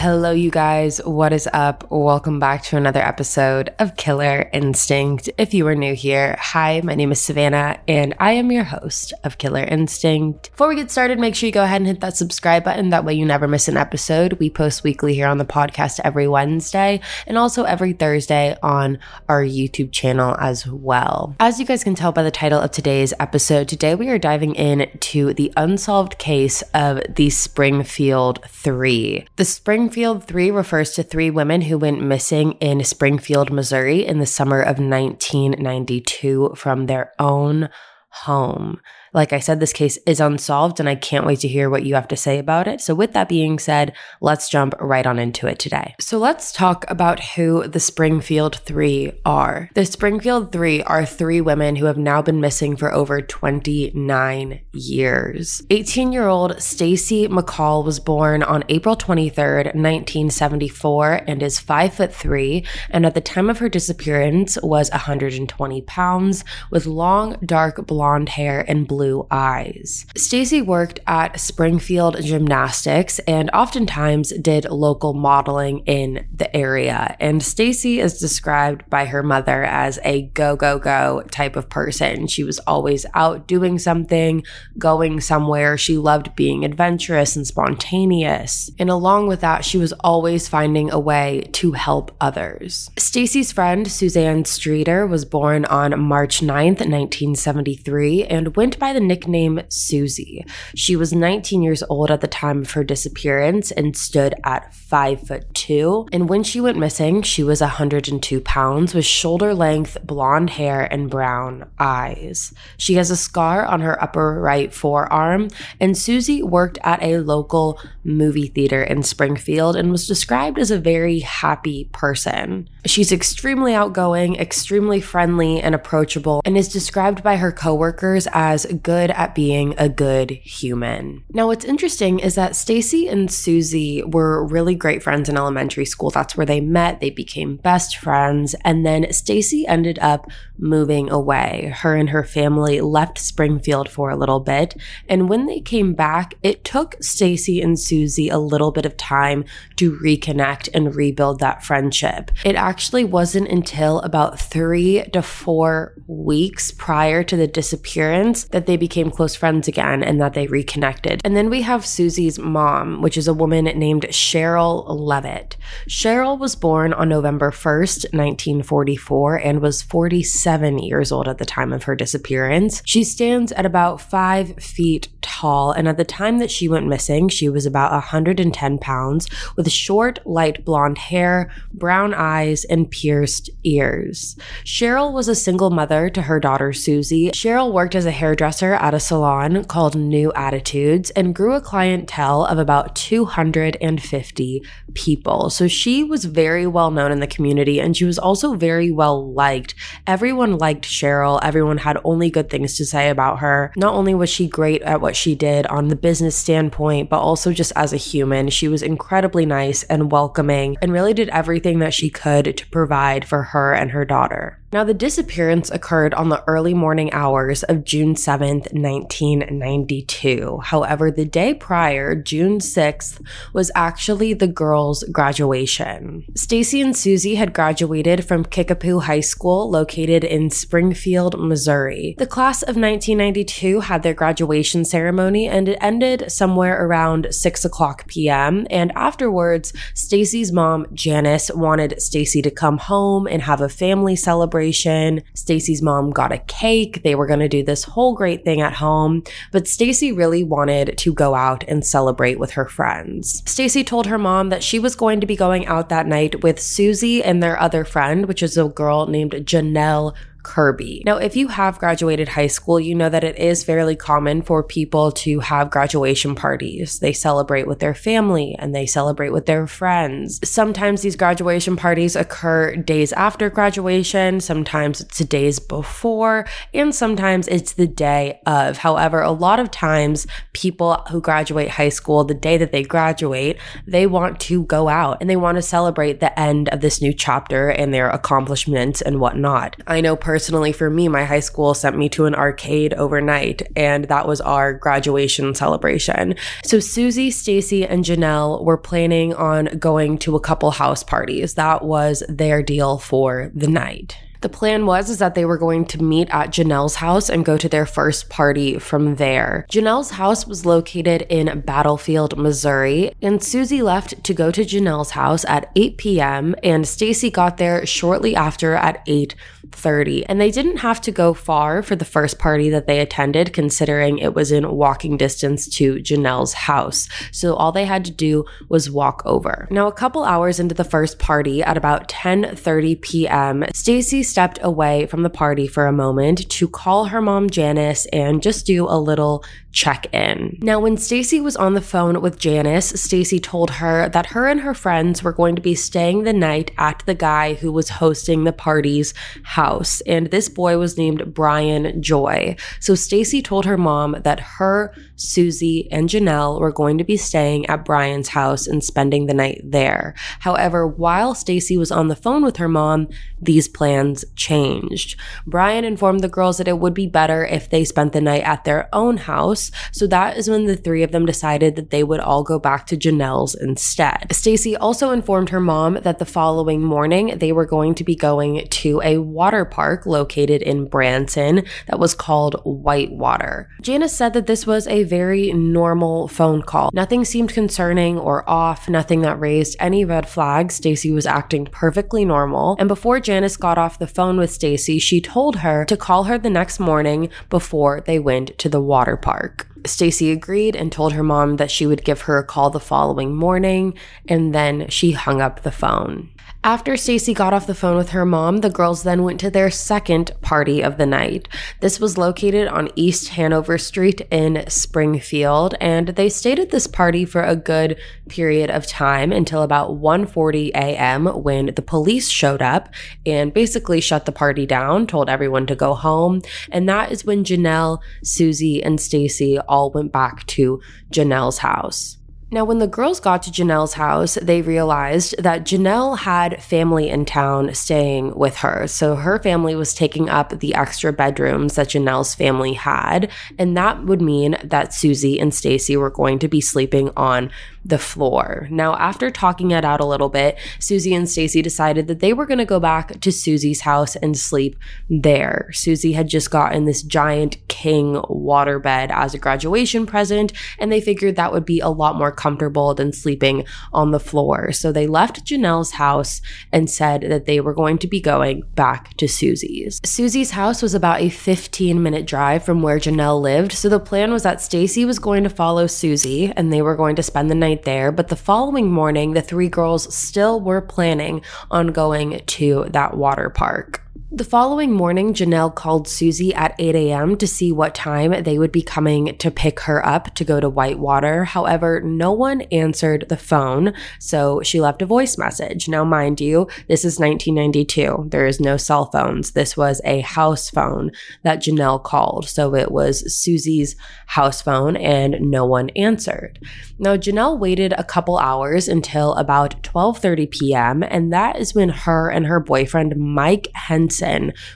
Hello, you guys. What is up? Welcome back to another episode of Killer Instinct. If you are new here, hi, my name is Savannah, and I am your host of Killer Instinct. Before we get started, make sure you go ahead and hit that subscribe button. That way, you never miss an episode. We post weekly here on the podcast every Wednesday and also every Thursday on our YouTube channel as well. As you guys can tell by the title of today's episode, today we are diving into the unsolved case of the Springfield Three. The Springfield Three refers to three women who went missing in Springfield, Missouri in the summer of 1992 from their own home. Like I said, this case is unsolved, and I can't wait to hear what you have to say about it. So, with that being said, let's jump right on into it today. So, let's talk about who the Springfield Three are. The Springfield Three are three women who have now been missing for over 29 years. 18 year old Stacy McCall was born on April 23rd, 1974, and is 5 foot 3, and at the time of her disappearance was 120 pounds, with long, dark blonde hair and blue blue eyes. Stacy worked at Springfield Gymnastics and oftentimes did local modeling in the area. And Stacy is described by her mother as a go go go type of person. She was always out doing something, going somewhere. She loved being adventurous and spontaneous. And along with that, she was always finding a way to help others. Stacy's friend Suzanne Streeter was born on March 9th, 1973 and went by the nickname Suzie. She was 19 years old at the time of her disappearance and stood at 5 foot 2. And when she went missing, she was 102 pounds with shoulder length blonde hair and brown eyes. She has a scar on her upper right forearm, and Suzie worked at a local movie theater in Springfield and was described as a very happy person. She's extremely outgoing, extremely friendly, and approachable, and is described by her coworkers as good at being a good human. Now, what's interesting is that Stacy and Suzie were really great friends in elementary school. That's where they met, they became best friends, and then Stacy ended up moving away. Her and her family left Springfield for a little bit, and when they came back, it took Stacy and Suzie a little bit of time to reconnect and rebuild that friendship. It actually wasn't until about 3 to 4 weeks prior to the disappearance that they became close friends again and that they reconnected. And then we have Suzie's mom, which is a woman named Sherrill Levit. Sherrill was born on November 1st, 1944, and was 47 years old at the time of her disappearance. She stands at about five feet tall, and at the time that she went missing, she was about 110 pounds with short, light blonde hair, brown eyes, and pierced ears. Sherrill was a single mother to her daughter Suzie. Sherrill worked as a hairdresser at a salon called New Attitudes and grew a clientele of about 250 people. So she was very well known in the community and she was also very well liked. Everyone liked Sherrill. Everyone had only good things to say about her. Not only was she great at what she did on the business standpoint, but also just as a human. She was incredibly nice and welcoming and really did everything that she could to provide for her and her daughter. Now, the disappearance occurred on the early morning hours of June 7th, 1992. However, the day prior, June 6th, was actually the girls' graduation. Stacy and Suzie had graduated from Kickapoo High School, located in Springfield, Missouri. The class of 1992 had their graduation ceremony and it ended somewhere around 6 o'clock p.m. And afterwards, Stacy's mom, Janice, wanted Stacy to come home and have a family celebration celebration. Stacy's mom got a cake. They were going to do this whole great thing at home, but Stacy really wanted to go out and celebrate with her friends. Stacy told her mom that she was going to be going out that night with Suzie and their other friend, which is a girl named Janelle Kirby. Now, if you have graduated high school, you know that it is fairly common for people to have graduation parties. They celebrate with their family and they celebrate with their friends. Sometimes these graduation parties occur days after graduation, sometimes it's days before, and sometimes it's the day of. However, a lot of times people who graduate high school, the day that they graduate, they want to go out and they want to celebrate the end of this new chapter and their accomplishments and whatnot. I know personally, for me, my high school sent me to an arcade overnight, and that was our graduation celebration. So Suzie, Stacy, and Janelle were planning on going to a couple house parties. That was their deal for the night. The plan was is that they were going to meet at Janelle's house and go to their first party from there. Janelle's house was located in Battlefield, Missouri, and Suzie left to go to Janelle's house at 8 p.m. and Stacy got there shortly after at 8 30. And they didn't have to go far for the first party that they attended, considering it was in walking distance to Janelle's house. So all they had to do was walk over. Now, a couple hours into the first party at about 10:30 p.m., Stacy stepped away from the party for a moment to call her mom Janice and just do a little check in. Now, when Stacy was on the phone with Janice, Stacy told her that her and her friends were going to be staying the night at the guy who was hosting the party's house, and this boy was named Brian Joy. So Stacy told her mom that her, Suzie, and Janelle were going to be staying at Brian's house and spending the night there. However, while Stacy was on the phone with her mom, these plans changed. Brian informed the girls that it would be better if they spent the night at their own house house. So that is when the three of them decided that they would all go back to Janelle's instead. Stacy also informed her mom that the following morning they were going to be going to a water park located in Branson that was called Whitewater. Janice said that this was a very normal phone call. Nothing seemed concerning or off, nothing that raised any red flags. Stacy was acting perfectly normal. And before Janice got off the phone with Stacy, she told her to call her the next morning before they went to the water park. Stacy agreed and told her mom that she would give her a call the following morning, and then she hung up the phone. After Stacy got off the phone with her mom, the girls then went to their second party of the night. This was located on East Hanover Street in Springfield, and they stayed at this party for a good period of time until about 1:40 a.m. when the police showed up and basically shut the party down, told everyone to go home, and that is when Janelle, Suzie, and Stacy all went back to Janelle's house. Now, when the girls got to Janelle's house, they realized that Janelle had family in town staying with her. So her family was taking up the extra bedrooms that Janelle's family had. And that would mean that Suzie and Stacy were going to be sleeping on the floor. Now, after talking it out a little bit, Suzie and Stacy decided that they were going to go back to Suzie's house and sleep there. Suzie had just gotten this giant king waterbed as a graduation present, and they figured that would be a lot more comfortable than sleeping on the floor. So they left Janelle's house and said that they were going to be going back to Suzie's. Suzie's house was about a 15 minute drive from where Janelle lived, so the plan was that Stacy was going to follow Suzie and they were going to spend the night night there, but the following morning, the three girls still were planning on going to that water park. The following morning, Janelle called Suzie at 8 a.m. to see what time they would be coming to pick her up to go to Whitewater. However, no one answered the phone, so she left a voice message. Now, mind you, this is 1992. There is no cell phones. This was a house phone that Janelle called. So it was Suzie's house phone and no one answered. Now, Janelle waited a couple hours until about 12:30 p.m., and that is when her and her boyfriend Mike Henson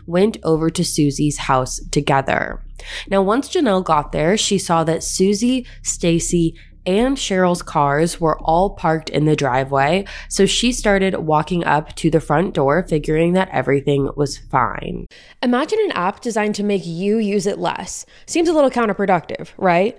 went over to Suzie's house together. Now, once Janelle got there, she saw that Suzie, Stacy, and Sherrill's cars were all parked in the driveway, so she started walking up to the front door, figuring that everything was fine. Imagine an app designed to make you use it less. Seems a little counterproductive, right?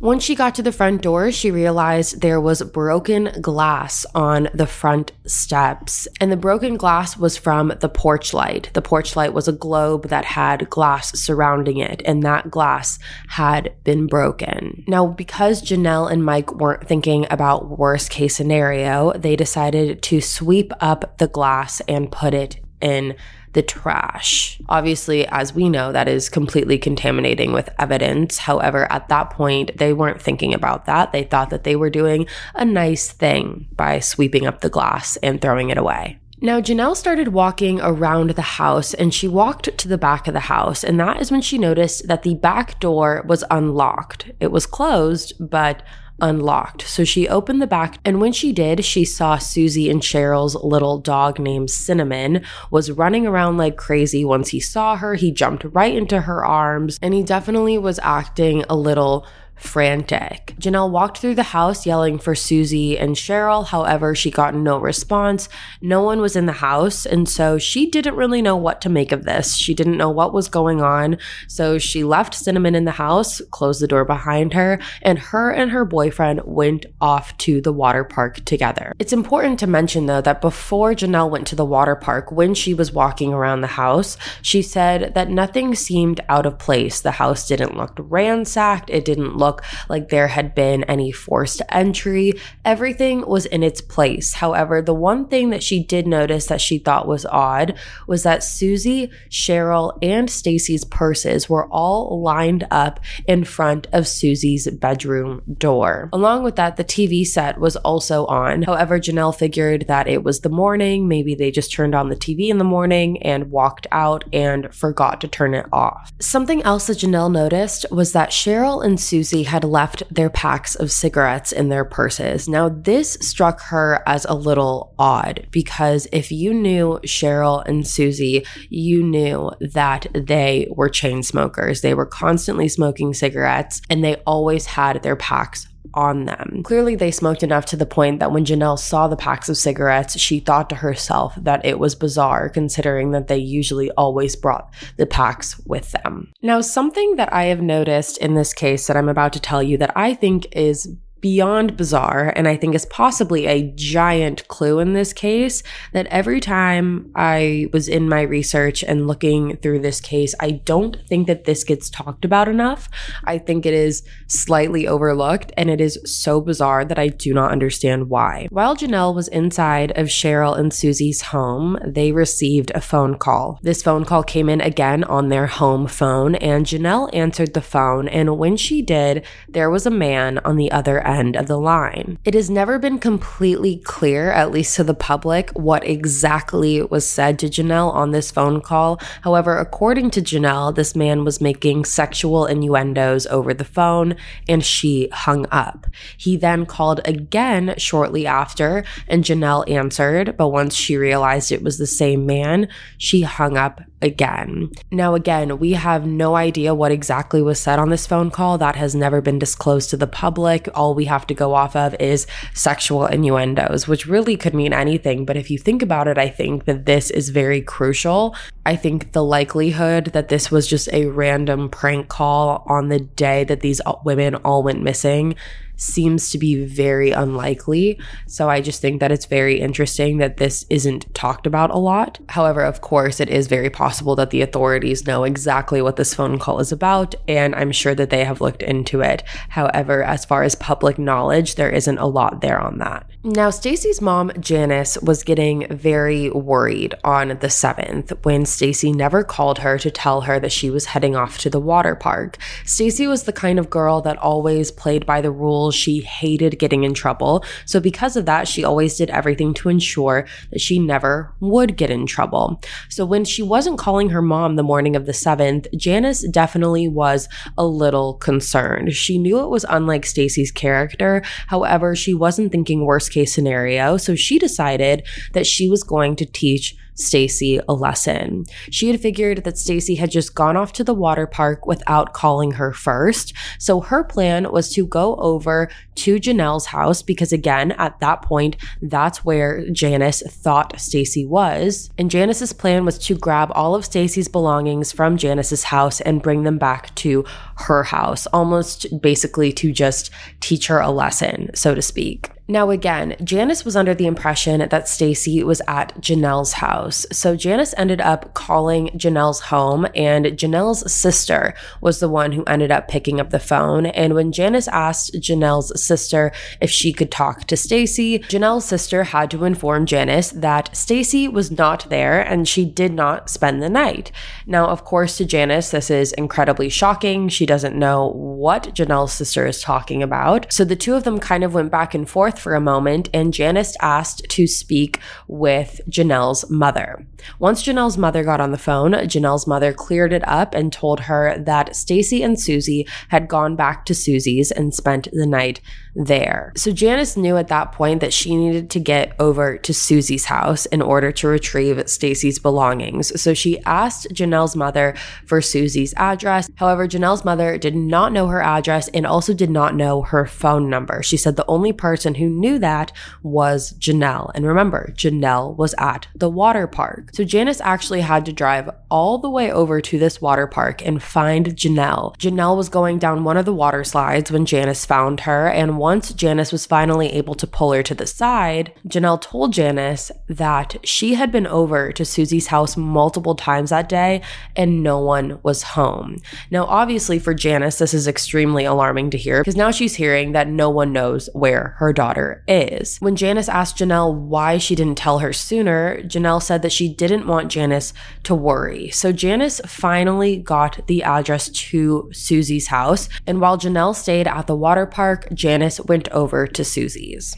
When she got to the front door, she realized there was broken glass on the front steps. And the broken glass was from the porch light. The porch light was a globe that had glass surrounding it, and that glass had been broken. Now, because Janelle and Mike weren't thinking about worst case scenario, they decided to sweep up the glass and put it in the trash. Obviously, as we know, that is completely contaminating with evidence. However, at that point, they weren't thinking about that. They thought that they were doing a nice thing by sweeping up the glass and throwing it away. Now, Janelle started walking around the house and she walked to the back of the house. And that is when she noticed that the back door was unlocked. It was closed, but unlocked. So she opened the back, and when she did, she saw Suzie and Sherrill's little dog named Cinnamon was running around like crazy. Once he saw her, he jumped right into her arms, and he definitely was acting a little frantic. Janelle walked through the house yelling for Suzie and Sherrill. However, she got no response. No one was in the house. And so she didn't really know what to make of this. She didn't know what was going on. So she left Cinnamon in the house, closed the door behind her, and her and her boyfriend went off to the water park together. It's important to mention, though, that before Janelle went to the water park, when she was walking around the house, she said that nothing seemed out of place. The house didn't look ransacked. It didn't look look like there had been any forced entry. Everything was in its place. However, the one thing that she did notice that she thought was odd was that Suzie, Sherrill, and Stacy's purses were all lined up in front of Suzie's bedroom door. Along with that, the TV set was also on. However, Janelle figured that it was the morning. Maybe they just turned on the TV in the morning and walked out and forgot to turn it off. Something else that Janelle noticed was that Sherrill and Suzie had left their packs of cigarettes in their purses. Now, this struck her as a little odd because if you knew Sherrill and Suzie, you knew that they were chain smokers. They were constantly smoking cigarettes and they always had their packs on them. Clearly, they smoked enough to the point that when Janelle saw the packs of cigarettes, she thought to herself that it was bizarre considering that they usually always brought the packs with them. Now, something that I have noticed in this case that I'm about to tell you that I think is beyond bizarre and I think is possibly a giant clue in this case that every time I was in my research and looking through this case, I don't think that this gets talked about enough. I think it is slightly overlooked and it is so bizarre that I do not understand why. While Janelle was inside of Sherrill and Suzie's home, they received a phone call. This phone call came in again on their home phone and Janelle answered the phone and when she did, there was a man on the other end of the line. It has never been completely clear, at least to the public, what exactly was said to Janelle on this phone call. However, according to Janelle, this man was making sexual innuendos over the phone and she hung up. He then called again shortly after and Janelle answered, but once she realized it was the same man, she hung up again. Now, again, we have no idea what exactly was said on this phone call. That has never been disclosed to the public. All we have to go off of is sexual innuendos, which really could mean anything. But if you think about it, I think that this is very crucial. I think the likelihood that this was just a random prank call on the day that these uh, women all went missing seems to be very unlikely. So I just think that it's very interesting that this isn't talked about a lot. However, of course, it is very possible that the authorities know exactly what this phone call is about, and I'm sure that they have looked into it. However, as far as public knowledge, there isn't a lot there on that. Now, Stacy's mom, Janice, was getting very worried on the 7th when Stacy never called her to tell her that she was heading off to the water park. Stacy was the kind of girl that always played by the rules she hated getting in trouble. So, because of that, she always did everything to ensure that she never would get in trouble. So, when she wasn't calling her mom the morning of the 7th, Janice definitely was a little concerned. She knew it was unlike Stacy's character. However, she wasn't thinking worst case scenario. So, she decided that she was going to teach Stacy a lesson. She had figured that Stacy had just gone off to the water park without calling her first. So her plan was to go over to Janelle's house because again, at that point, that's where Janice thought Stacy was. And Janice's plan was to grab all of Stacy's belongings from Janice's house and bring them back to her house, almost basically to just teach her a lesson, so to speak. Now, again, Janice was under the impression that Stacy was at Janelle's house. So Janice ended up calling Janelle's home, and Janelle's sister was the one who ended up picking up the phone. And when Janice asked Janelle's sister if she could talk to Stacy, Janelle's sister had to inform Janice that Stacy was not there and she did not spend the night. Now, of course, to Janice, this is incredibly shocking. She doesn't know what Janelle's sister is talking about. So the two of them kind of went back and forth for a moment, and Janice asked to speak with Janelle's mother. Once Janelle's mother got on the phone, Janelle's mother cleared it up and told her that Stacy and Suzie had gone back to Suzie's and spent the night there. So Janice knew at that point that she needed to get over to Suzie's house in order to retrieve Stacy's belongings. So she asked Janelle's mother for Suzie's address. However, Janelle's mother did not know her address and also did not know her phone number. She said the only person who knew that was Janelle. And remember, Janelle was at the water park. So Janice actually had to drive all the way over to this water park and find Janelle. Janelle was going down one of the water slides when Janice found her. And once Janice was finally able to pull her to the side, Janelle told Janice that she had been over to Suzie's house multiple times that day and no one was home. Now, obviously, for Janice, this is extremely alarming to hear because now she's hearing that no one knows where her daughter is. When Janice asked Janelle why she didn't tell her sooner, Janelle said that she didn't want Janice to worry. So Janice finally got the address to Suzie's house. And while Janelle stayed at the water park, Janice went over to Suzie's.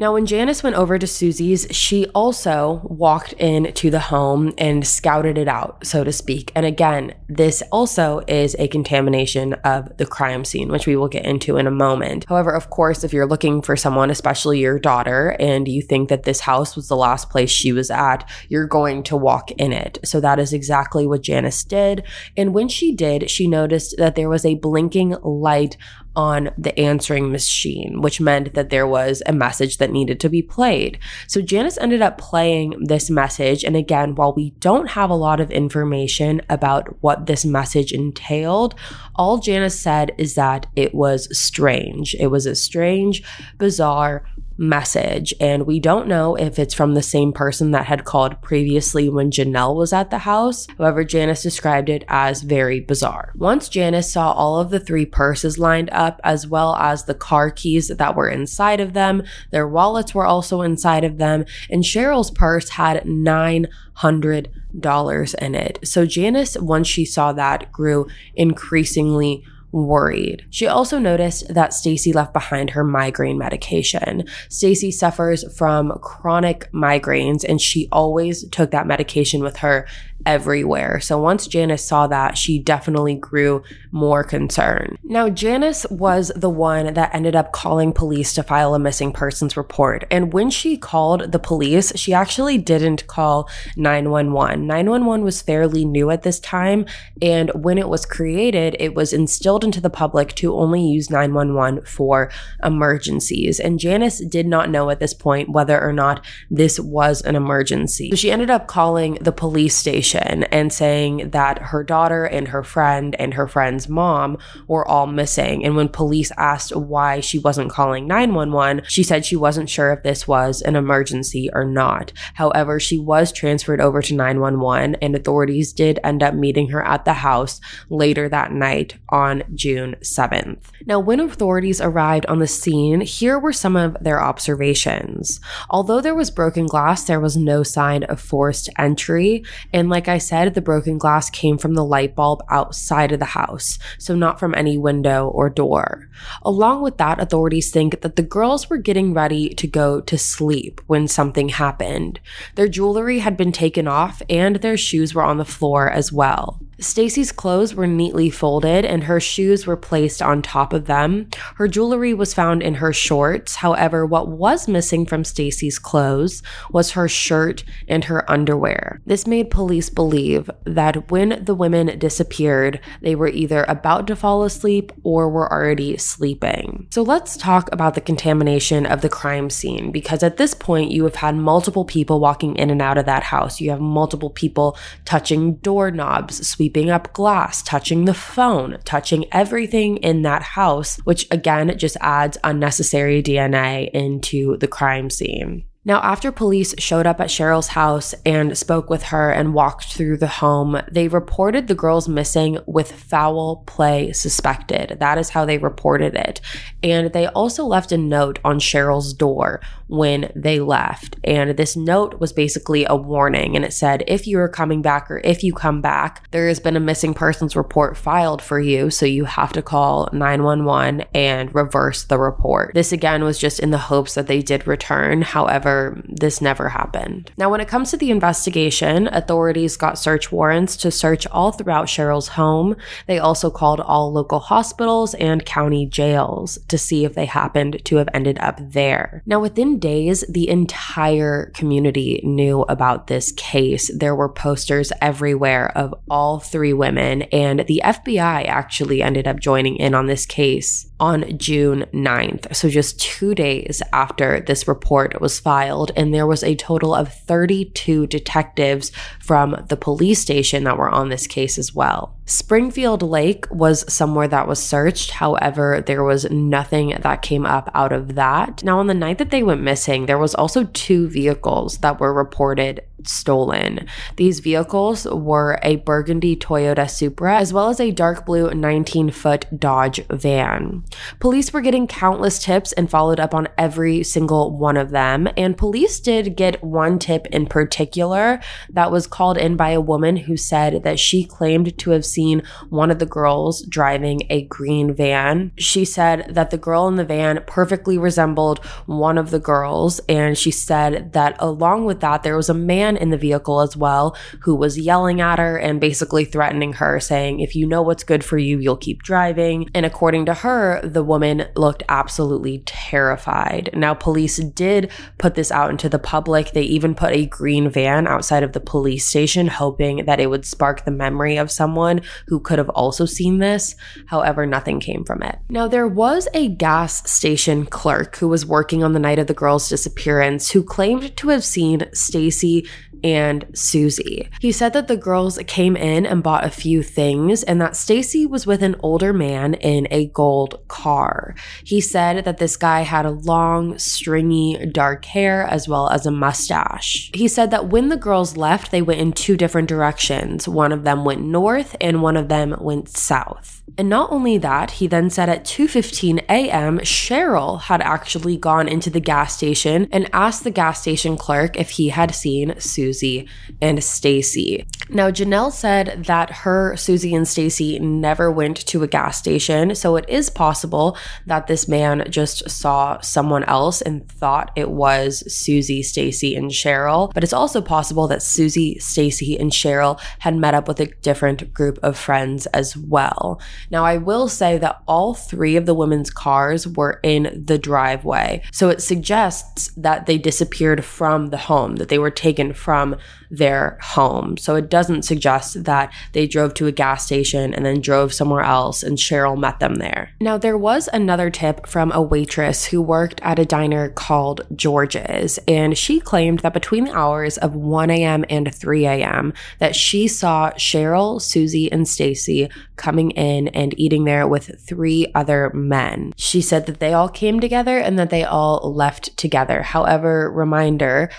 Now, when Janice went over to Suzie's, she also walked into the home and scouted it out, so to speak. And again, this also is a contamination of the crime scene, which we will get into in a moment. However, of course, if you're looking for someone, especially your daughter, and you think that this house was the last place she was at, you're going to walk in it. So that is exactly what Janice did. And when she did, she noticed that there was a blinking light on the answering machine, which meant that there was a message that needed to be played. So Janice ended up playing this message. And again, while we don't have a lot of information about what this message entailed, all Janice said is that it was strange. It was a strange, bizarre, message. And we don't know if it's from the same person that had called previously when Janelle was at the house. However, Janice described it as very bizarre. Once Janice saw all of the three purses lined up, as well as the car keys that were inside of them, their wallets were also inside of them, and Sherrill's purse had nine hundred dollars in it. So Janice, once she saw that, grew increasingly worried. She also noticed that Stacy left behind her migraine medication. Stacy suffers from chronic migraines and she always took that medication with her everywhere. So once Janice saw that, she definitely grew more concerned. Now, Janice was the one that ended up calling police to file a missing persons report. And when she called the police, she actually didn't call 911. 911 was fairly new at this time. And when it was created, it was instilled into the public to only use 911 for emergencies. And Janice did not know at this point whether or not this was an emergency. So she ended up calling the police station and saying that her daughter and her friend and her friend's mom were all missing. And when police asked why she wasn't calling 911, she said she wasn't sure if this was an emergency or not. However, she was transferred over to 911 and authorities did end up meeting her at the house later that night on June 7th. Now, when authorities arrived on the scene, here were some of their observations. Although there was broken glass, there was no sign of forced entry. And like I said, the broken glass came from the light bulb outside of the house, so not from any window or door. Along with that, authorities think that the girls were getting ready to go to sleep when something happened. Their jewelry had been taken off and their shoes were on the floor as well. Stacy's clothes were neatly folded and her shoes were placed on top of them. Her jewelry was found in her shorts. However, what was missing from Stacy's clothes was her shirt and her underwear. This made police believe that when the women disappeared, they were either about to fall asleep or were already sleeping. So let's talk about the contamination of the crime scene because at this point you have had multiple people walking in and out of that house. You have multiple people touching doorknobs, sweeping up glass, touching the phone, touching everything in that house, which again just adds unnecessary DNA into the crime scene. Now, after police showed up at Sherrill's house and spoke with her and walked through the home, they reported the girls missing with foul play suspected. That is how they reported it. And they also left a note on Sherrill's door when they left. And this note was basically a warning and it said, if you are coming back or if you come back, there has been a missing persons report filed for you. So you have to call 911 and reverse the report. This again was just in the hopes that they did return. However, This never happened. Now, when it comes to the investigation, authorities got search warrants to search all throughout Sherrill's home. They also called all local hospitals and county jails to see if they happened to have ended up there. Now, within days, the entire community knew about this case. There were posters everywhere of all three women, and the FBI actually ended up joining in on this case on June 9th. So, just two days after this report was filed, and there was a total of 32 detectives from the police station that were on this case as well. Springfield Lake was somewhere that was searched. However, there was nothing that came up out of that. Now, on the night that they went missing, there was also two vehicles that were reported stolen. These vehicles were a burgundy Toyota Supra as well as a dark blue 19 foot Dodge van. Police were getting countless tips and followed up on every single one of them. And police did get one tip in particular that was called in by a woman who said that she claimed to have seen one of the girls driving a green van. She said that the girl in the van perfectly resembled one of the girls. And she said that along with that, there was a man in the vehicle as well who was yelling at her and basically threatening her, saying, If you know what's good for you, you'll keep driving. And according to her, the woman looked absolutely terrified. Now, police did put this out into the public. They even put a green van outside of the police station, hoping that it would spark the memory of someone who could have also seen this. However, nothing came from it. Now, there was a gas station clerk who was working on the night of the girl's disappearance who claimed to have seen Stacy and Suzie. He said that the girls came in and bought a few things and that Stacy was with an older man in a gold car. He said that this guy had a long, stringy, dark hair as well as a mustache. He said that when the girls left, they went in two different directions. One of them went north and one of them went south. And not only that, he then said at 2:15 a.m. Sherrill had actually gone into the gas station and asked the gas station clerk if he had seen Suzie and Stacy. Now Janelle said that her Suzie and Stacy never went to a gas station, so it is possible that this man just saw someone else and thought it was Suzie, Stacy, and Sherrill. But it's also possible that Suzie, Stacy, and Sherrill had met up with a different group of friends as well. Now, I will say that all three of the women's cars were in the driveway. So it suggests that they disappeared from the home, that they were taken from their home. So it doesn't suggest that they drove to a gas station and then drove somewhere else and Sherrill met them there. Now, there was another tip from a waitress who worked at a diner called George's, and she claimed that between the hours of 1 a.m. and 3 a.m., that she saw Sherrill, Suzie, and Stacy coming in and eating there with three other men. She said that they all came together and that they all left together. However, reminder,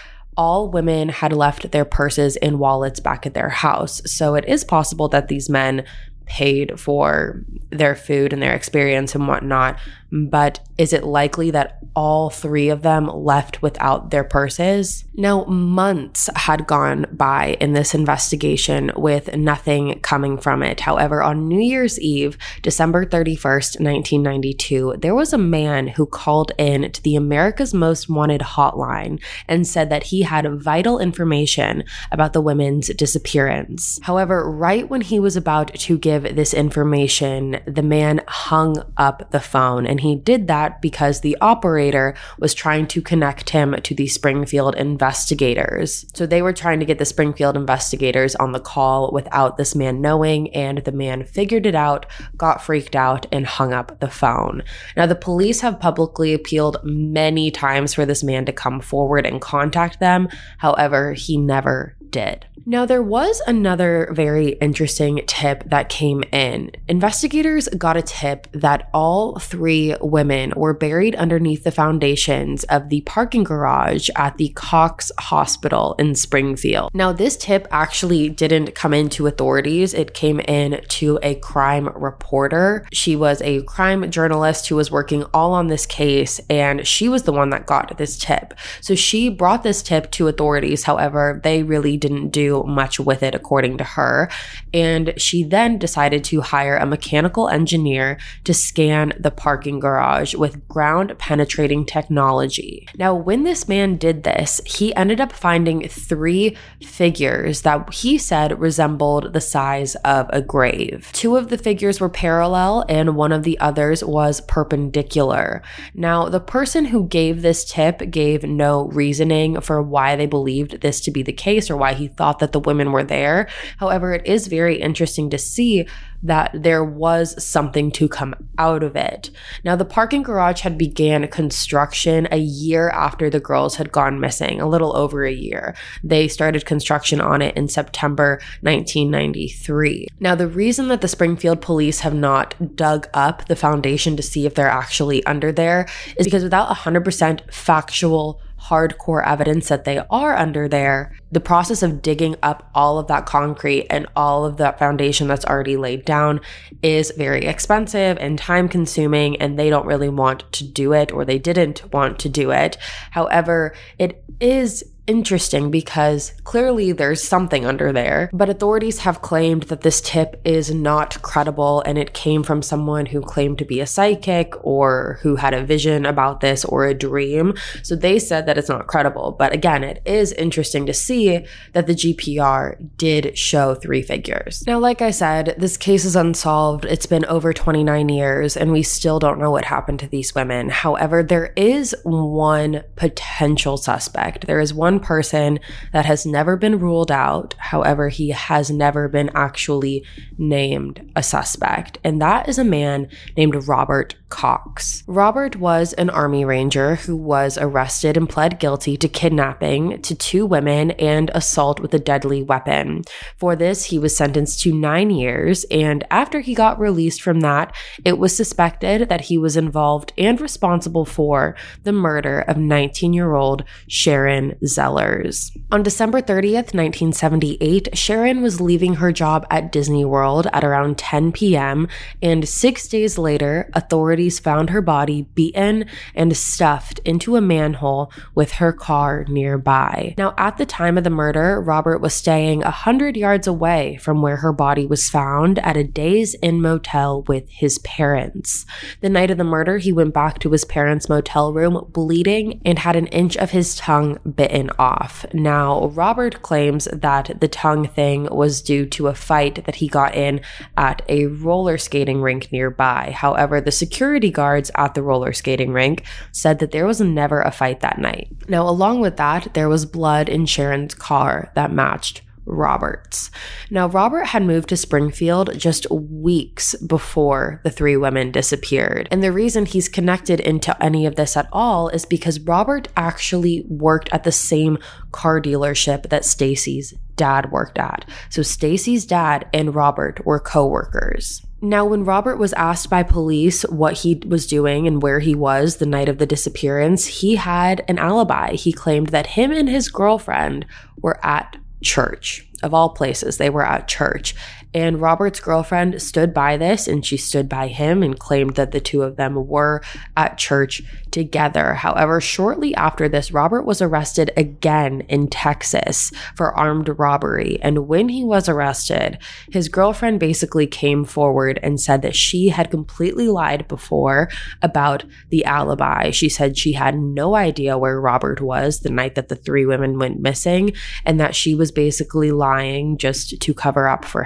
all women had left their purses and wallets back at their house. So it is possible that these men paid for their food and their experience and whatnot. But is it likely that all three of them left without their purses? Now, months had gone by in this investigation with nothing coming from it. However, on New Year's Eve, December 31st, 1992, there was a man who called in to the America's Most Wanted hotline and said that he had vital information about the women's disappearance. However, right when he was about to give this information, the man hung up the phone and he did that because the operator was trying to connect him to the Springfield investigators. So they were trying to get the Springfield investigators on the call without this man knowing, and the man figured it out, got freaked out, and hung up the phone. Now, the police have publicly appealed many times for this man to come forward and contact them. However, he never did. Now, there was another very interesting tip that came in. Investigators got a tip that all three women were buried underneath the foundations of the parking garage at the Cox Hospital in Springfield. Now, this tip actually didn't come into authorities, it came in to a crime reporter. She was a crime journalist who was working all on this case, and she was the one that got this tip. So she brought this tip to authorities. However, they really didn't do much with it, according to her. And she then decided to hire a mechanical engineer to scan the parking garage with ground penetrating technology. Now, when this man did this, he ended up finding three figures that he said resembled the size of a grave. Two of the figures were parallel, and one of the others was perpendicular. Now, the person who gave this tip gave no reasoning for why they believed this to be the case or why he thought that the women were there. However, it is very interesting to see that there was something to come out of it. Now, the parking garage had began construction a year after the girls had gone missing, a little over a year. They started construction on it in September 1993. Now, the reason that the Springfield police have not dug up the foundation to see if they're actually under there is because without 100% factual hardcore evidence that they are under there, the process of digging up all of that concrete and all of that foundation that's already laid down is very expensive and time consuming, and they don't really want to do it or they didn't want to do it. However, it is interesting because clearly there's something under there, but authorities have claimed that this tip is not credible and it came from someone who claimed to be a psychic or who had a vision about this or a dream. So they said that it's not credible. But again, it is interesting to see that the GPR did show three figures. Now, like I said, this case is unsolved. It's been over 29 years and we still don't know what happened to these women. However, there is one potential suspect. There is one person that has never been ruled out. However, he has never been actually named a suspect, and that is a man named Robert Cox. Robert was an Army Ranger who was arrested and pled guilty to kidnapping to two women and assault with a deadly weapon. For this, he was sentenced to nine years, and after he got released from that, it was suspected that he was involved and responsible for the murder of 19 year old Sharon Zellers. On December 30th, 1978, Sharon was leaving her job at Disney World at around 10 p.m., and six days later, authorities found her body beaten and stuffed into a manhole with her car nearby. Now, at the time of the murder, Robert was staying 100 yards away from where her body was found at a Days Inn motel with his parents. The night of the murder, he went back to his parents' motel room bleeding and had an inch of his tongue bitten off. Now, Robert claims that the tongue thing was due to a fight that he got in at a roller skating rink nearby. However, the security guards at the roller skating rink said that there was never a fight that night. Now, along with that, there was blood in Sharon's car that matched Roberts. Now, Robert had moved to Springfield just weeks before the three women disappeared. And the reason he's connected into any of this at all is because Robert actually worked at the same car dealership that Stacy's dad worked at. So Stacy's dad and Robert were co-workers. Now, when Robert was asked by police what he was doing and where he was the night of the disappearance, he had an alibi. He claimed that him and his girlfriend were at church. of all places, they were at church. And Robert's girlfriend stood by this and she stood by him and claimed that the two of them were at church together. However, shortly after this, Robert was arrested again in Texas for armed robbery. And when he was arrested, his girlfriend basically came forward and said that she had completely lied before about the alibi. She said she had no idea where Robert was the night that the three women went missing and that she was basically lying just to cover up for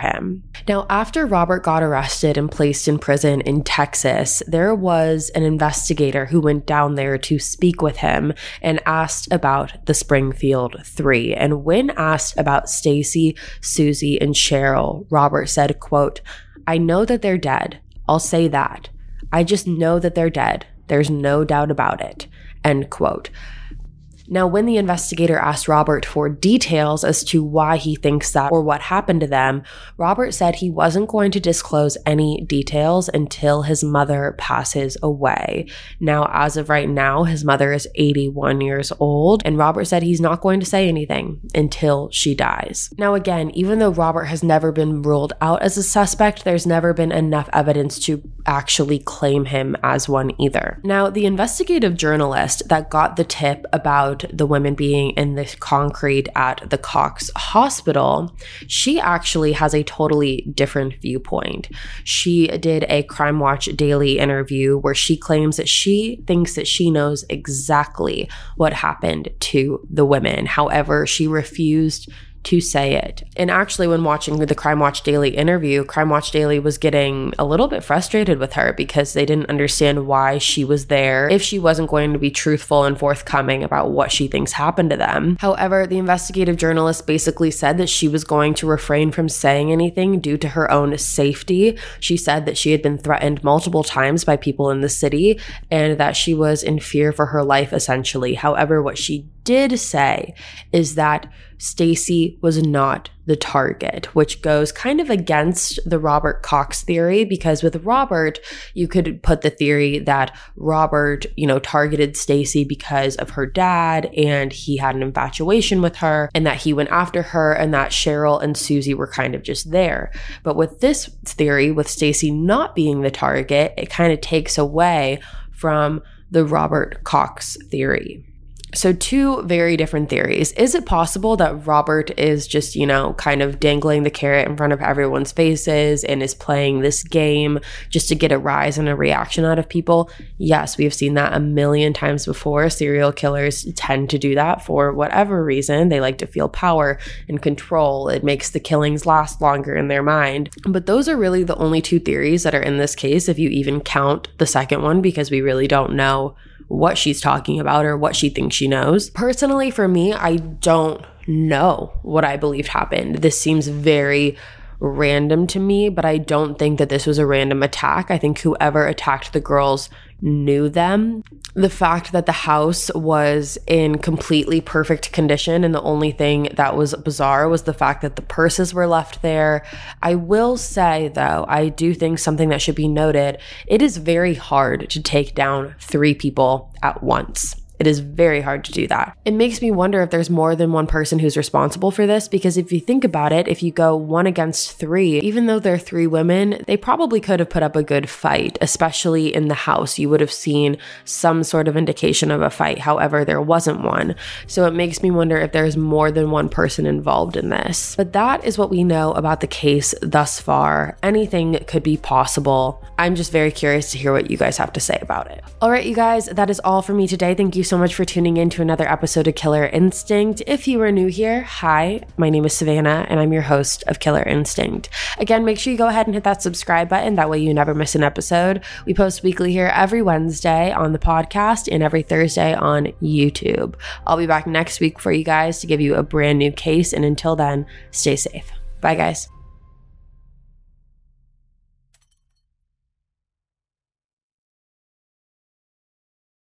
Now, after Robert got arrested and placed in prison in Texas, there was an investigator who went down there to speak with him and asked about the Springfield Three. And when asked about Stacy, Suzie, and Sherrill, Robert said, quote, I know that they're dead. I'll say that. I just know that they're dead. There's no doubt about it. End quote. Now, when the investigator asked Robert for details as to why he thinks that or what happened to them, Robert said he wasn't going to disclose any details until his mother passes away. Now, as of right now, his mother is 81 years old, and Robert said he's not going to say anything until she dies. Now, again, even though Robert has never been ruled out as a suspect, there's never been enough evidence to actually claim him as one either. Now, the investigative journalist that got the tip about about the women being in the concrete at the Cox Hospital, she actually has a totally different viewpoint. She did a Crime Watch Daily interview where she claims that she thinks that she knows exactly what happened to the women. However, she refused to say it. And actually, when watching the Crime Watch Daily interview, Crime Watch Daily was getting a little bit frustrated with her because they didn't understand why she was there if she wasn't going to be truthful and forthcoming about what she thinks happened to them. However, the investigative journalist basically said that she was going to refrain from saying anything due to her own safety. She said that she had been threatened multiple times by people in the city and that she was in fear for her life essentially. However, what she did say is that Stacy was not the target, which goes kind of against the Robert Cox theory because with Robert, you could put the theory that Robert, you know, targeted Stacy because of her dad and he had an infatuation with her and that he went after her and that Sherrill and Suzie were kind of just there. But with this theory, with Stacy not being the target, it kind of takes away from the Robert Cox theory. So, two very different theories. Is it possible that Robert is just, you know, kind of dangling the carrot in front of everyone's faces and is playing this game just to get a rise and a reaction out of people? Yes, we have seen that a million times before. Serial killers tend to do that for whatever reason. They like to feel power and control. It makes the killings last longer in their mind. But those are really the only two theories that are in this case, if you even count the second one, because we really don't know what she's talking about or what she thinks she knows. Personally, for me, I don't know what I believed happened. This seems very random to me, but I don't think that this was a random attack. I think whoever attacked the girls knew them. The fact that the house was in completely perfect condition and the only thing that was bizarre was the fact that the purses were left there. I will say, though, I do think something that should be noted it is very hard to take down three people at once. It is very hard to do that. It makes me wonder if there's more than one person who's responsible for this because if you think about it, if you go one against three, even though they're three women, they probably could have put up a good fight, especially in the house. You would have seen some sort of indication of a fight. However, there wasn't one. So it makes me wonder if there's more than one person involved in this. But that is what we know about the case thus far. Anything could be possible. I'm just very curious to hear what you guys have to say about it. All right, you guys, that is all for me today. Thank you so much for tuning in to another episode of Killer Instinct. If you are new here, hi, my name is Savannah and I'm your host of Killer Instinct. Again, make sure you go ahead and hit that subscribe button. That way you never miss an episode. We post weekly here every Wednesday on the podcast and every Thursday on YouTube. I'll be back next week for you guys to give you a brand new case. And until then, stay safe. Bye, guys.